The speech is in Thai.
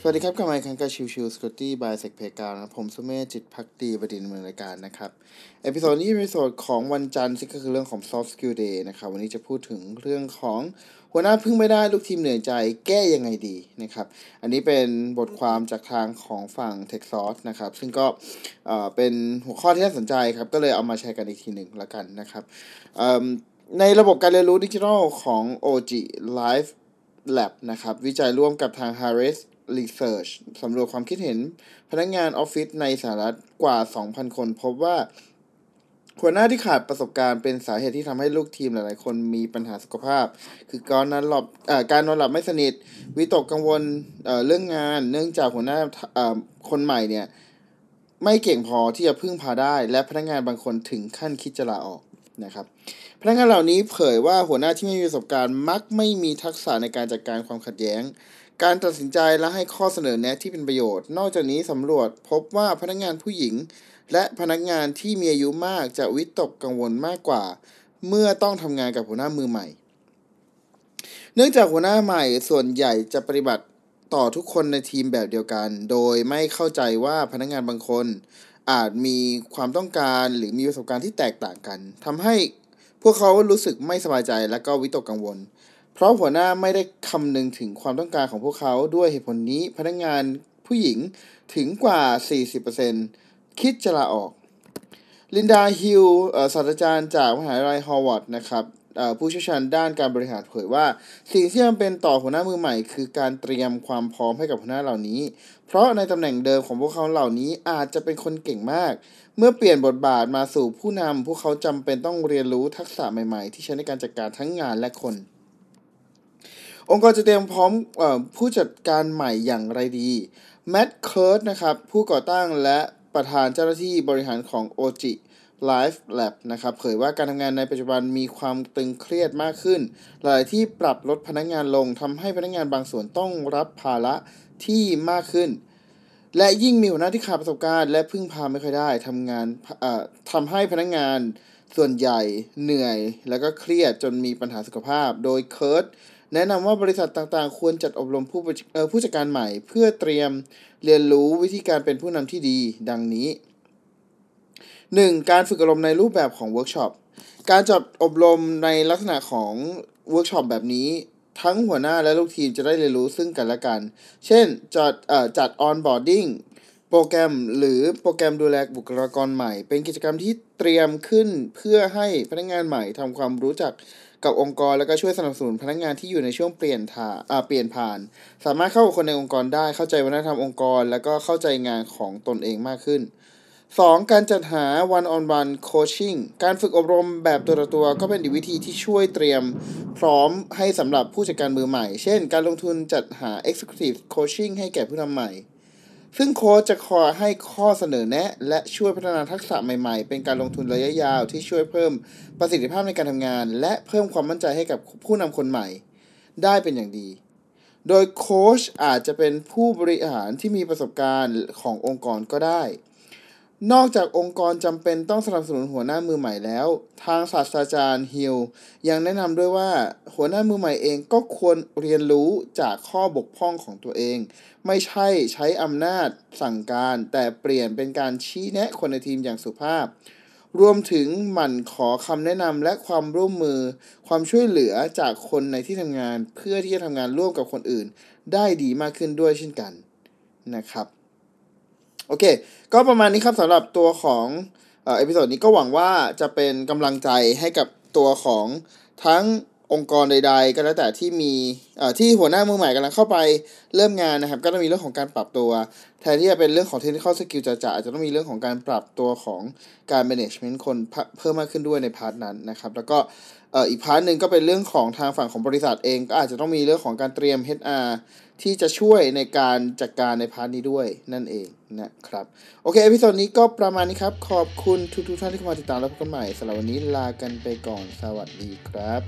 สวัสดีครับกลับมาอีกครั้งกับ Chill Chill Security by SecPlayground นะผมสุเมธจิตภักดีบดินทร์ดำเนินรายการนะครับ episode นี้เป็น episode ของวันจันทร์ซึ่งก็คือเรื่องของ soft skill day นะครับวันนี้จะพูดถึงเรื่องของหัวหน้าพึ่งไม่ได้ลูกทีมเหนื่อยใจแก้ยังไงดีนะครับ อันนี้เป็นบทความจากทางของฝั่ง t e x a s นะครับ ซึ่งก็เอ่อเป็นหัวข้อที่น่าสนใจครับ ก็เลยเอามาแชร์กันอีกทีหนึ่งละกันนะครับในระบบการเรียนรู้ดิจิทัลของ OG Live Lab นะครับ วิจัยร่วมกับทาง Harris Research สำรวจความคิดเห็นพนักงงานออฟฟิศในสหรัฐกว่า 2,000 คน พบว่าหัวหน้าที่ขาดประสบการณ์เป็นสาเหตุที่ทำให้ลูกทีมหลายๆ คนมีปัญหาสุขภาพ คือการนอนหลับการนอนหลับไม่สนิท วิตกกังวลเเรื่องงาน เนื่องจากหัวหน้าคนใหม่เนี่ยไม่เก่งพอที่จะพึ่งพาได้ และพนักงานบางคนถึงขั้นคิดจะลาออกนะครับ พนักงานเหล่านี้เผยว่าหัวหน้าที่ไม่มีประสบการณ์มักไม่มีทักษะในการจัดการความขัดแย้ง การตัดสินใจและให้ข้อเสนอแนะที่เป็นประโยชน์ นอกจากนี้สำรวจพบว่าพนักงานผู้หญิง และพนักงานที่มีอายุมากจะวิตกกังวลมากกว่า เมื่อต้องทำงานกับหัวหน้ามือใหม่ เนื่องจากหัวหน้าใหม่ส่วนใหญ่จะปฏิบัติต่อทุกคนในทีมแบบเดียวกัน โดยไม่เข้าใจว่าพนักงานบางคน อาจมีความต้องการหรือมีประสบการณ์ที่แตกต่างกันทำให้พวกเขารู้สึกไม่สบายใจและก็วิตกกังวล เพราะหัวหน้าไม่ได้คำนึงถึงความต้องการของพวกเขาด้วยเหตุผลนี้พนักงานผู้หญิงถึงกว่า 40%คิดจะลาออก ลินดาฮิลศาสตราจารย์จากมหาวิทยาลัยฮาร์วาร์ดนะครับผู้เชี่ยวชาญด้านการบริหารเผยว่า สิ่งที่จำเป็นต่อหัวหน้ามือใหม่ คือการเตรียมความพร้อมให้กับหัวหน้าเหล่านี้ เพราะในตำแหน่งเดิมของพวกเขาเหล่านี้อาจจะเป็นคนเก่งมาก เมื่อเปลี่ยนบทบาทมาสู่ผู้นำพวกเขาจำเป็นต้องเรียนรู้ทักษะใหม่ๆ ที่ใช้ในการจัดการทั้งงานและคน องค์กรจะเตรียมพร้อมอผู้จัดการใหม่อย่างไรดีแมดเคิร์ดนะครับผู้ก่อตั้งและประธานเจ้าหน้าที่บริหารของ OG Life Lab นะครับเผยว่าการทำงานในปัจจุบันมีความตึงเครียดมากขึ้น หลายที่ปรับลดพนักงานลงทำให้พนักงานบางส่วนต้องรับภาระที่มากขึ้น และยิ่งมีหัวหน้าที่ขาดประสบการณ์ และพึ่งพาไม่ค่อยได้ทำงานทำให้พนักงานส่วนใหญ่เหนื่อย แล้วก็เครียดจนมีปัญหาสุขภาพ โดยเคิร์ด แนะนำว่าบริษัทต่างๆ ควรจัดอบรมผู้ผู้จัดการใหม่ เพื่อเตรียมเรียนรู้วิธีการเป็นผู้นำที่ดี ดังนี้ 1. การฝึกอบรมในรูปแบบของเวิร์กช็อปการจัดอบรมในลักษณะของเวิร์กช็อปแบบนี้ ทั้งหัวหน้าและลูกทีมจะได้เรียนรู้ซึ่งกันและกัน เช่น จัดจัด onboarding program หรือโปรแกรมดูแลบุคลากรใหม่ เป็นกิจกรรมที่เตรียมขึ้นเพื่อให้พนักงานใหม่ทำความรู้จัก กับองค์กรแล้วก็ช่วยสนับสนุนพนักงานที่อยู่ในช่วงเปลี่ยนถ่าเปลี่ยนผ่าน สามารถเข้ากับคนในองค์กรได้เข้าใจวัฒนธรรมองค์กร แล้วก็เข้าใจงานของตนเองมากขึ้น 2. การจัดหา one on one coaching การฝึกอบรมแบบตัวต่อตัวก็เป็นวิธีที่ช่วยเตรียมพร้อมให้สำหรับผู้จัดการมือใหม่ เช่น การลงทุนจัดหา executive coaching ให้แก่ผู้นำใหม่ ซึ่งโค้ชจะคอยให้ข้อเสนอแนะ และช่วยพัฒนาทักษะใหม่ๆ เป็นการลงทุนระยะยาวที่ช่วยเพิ่มประสิทธิภาพในการทำงาน และเพิ่มความมั่นใจให้กับผู้นำคนใหม่ ได้เป็นอย่างดี โดยโค้ชอาจจะเป็นผู้บริหารที่มีประสบการณ์ขององค์กรก็ได้ นอกจากองค์กรจำเป็นต้องสนับสนุนหัวหน้ามือใหม่แล้ว ทางศาสตราจารย์ฮิลยังแนะนำด้วยว่าหัวหน้ามือใหม่เองก็ควรเรียนรู้จากข้อบกพร่องของตัวเอง ไม่ใช่ใช้อำนาจสั่งการ แต่เปลี่ยนเป็นการชี้แนะคนในทีมอย่างสุภาพ รวมถึงหมั่นขอคำแนะนำและความร่วมมือ ความช่วยเหลือจากคนในที่ทำงาน เพื่อที่จะทำงานร่วมกับคนอื่น ได้ดีมากขึ้นด้วยเช่นกันนะครับ โอเค ก็ประมาณนี้ครับสำหรับตัวของ episode นี้ก็หวังว่าจะเป็นกำลังใจให้กับตัวของทั้งองค์กรใด ๆ ก็แล้วแต่ที่มีที่หัวหน้ามือใหม่กำลังเข้าไปเริ่มงานนะครับ ก็ต้องมีเรื่องของการปรับตัวแทนที่จะเป็นเรื่องของ technical skill จะจะอาจจะต้องมีเรื่องของการปรับตัวของการ management คนเพิ่มมากขึ้นด้วยใน part นั้นนะครับ แล้วก็อีก part หนึ่งก็เป็นเรื่องของทางฝั่งของบริษัทเอง ก็อาจจะต้องมีเรื่องของการเตรียม HR ที่จะช่วยในการจัดการใน part นี้ด้วยนั่นเองนะครับ โอเค episode นี้ก็ประมาณนี้ครับ ขอบคุณทุกๆท่านที่เข้ามาติดตามและพบกันใหม่สำหรับวันนี้ลากันไปก่อนสวัสดีครับ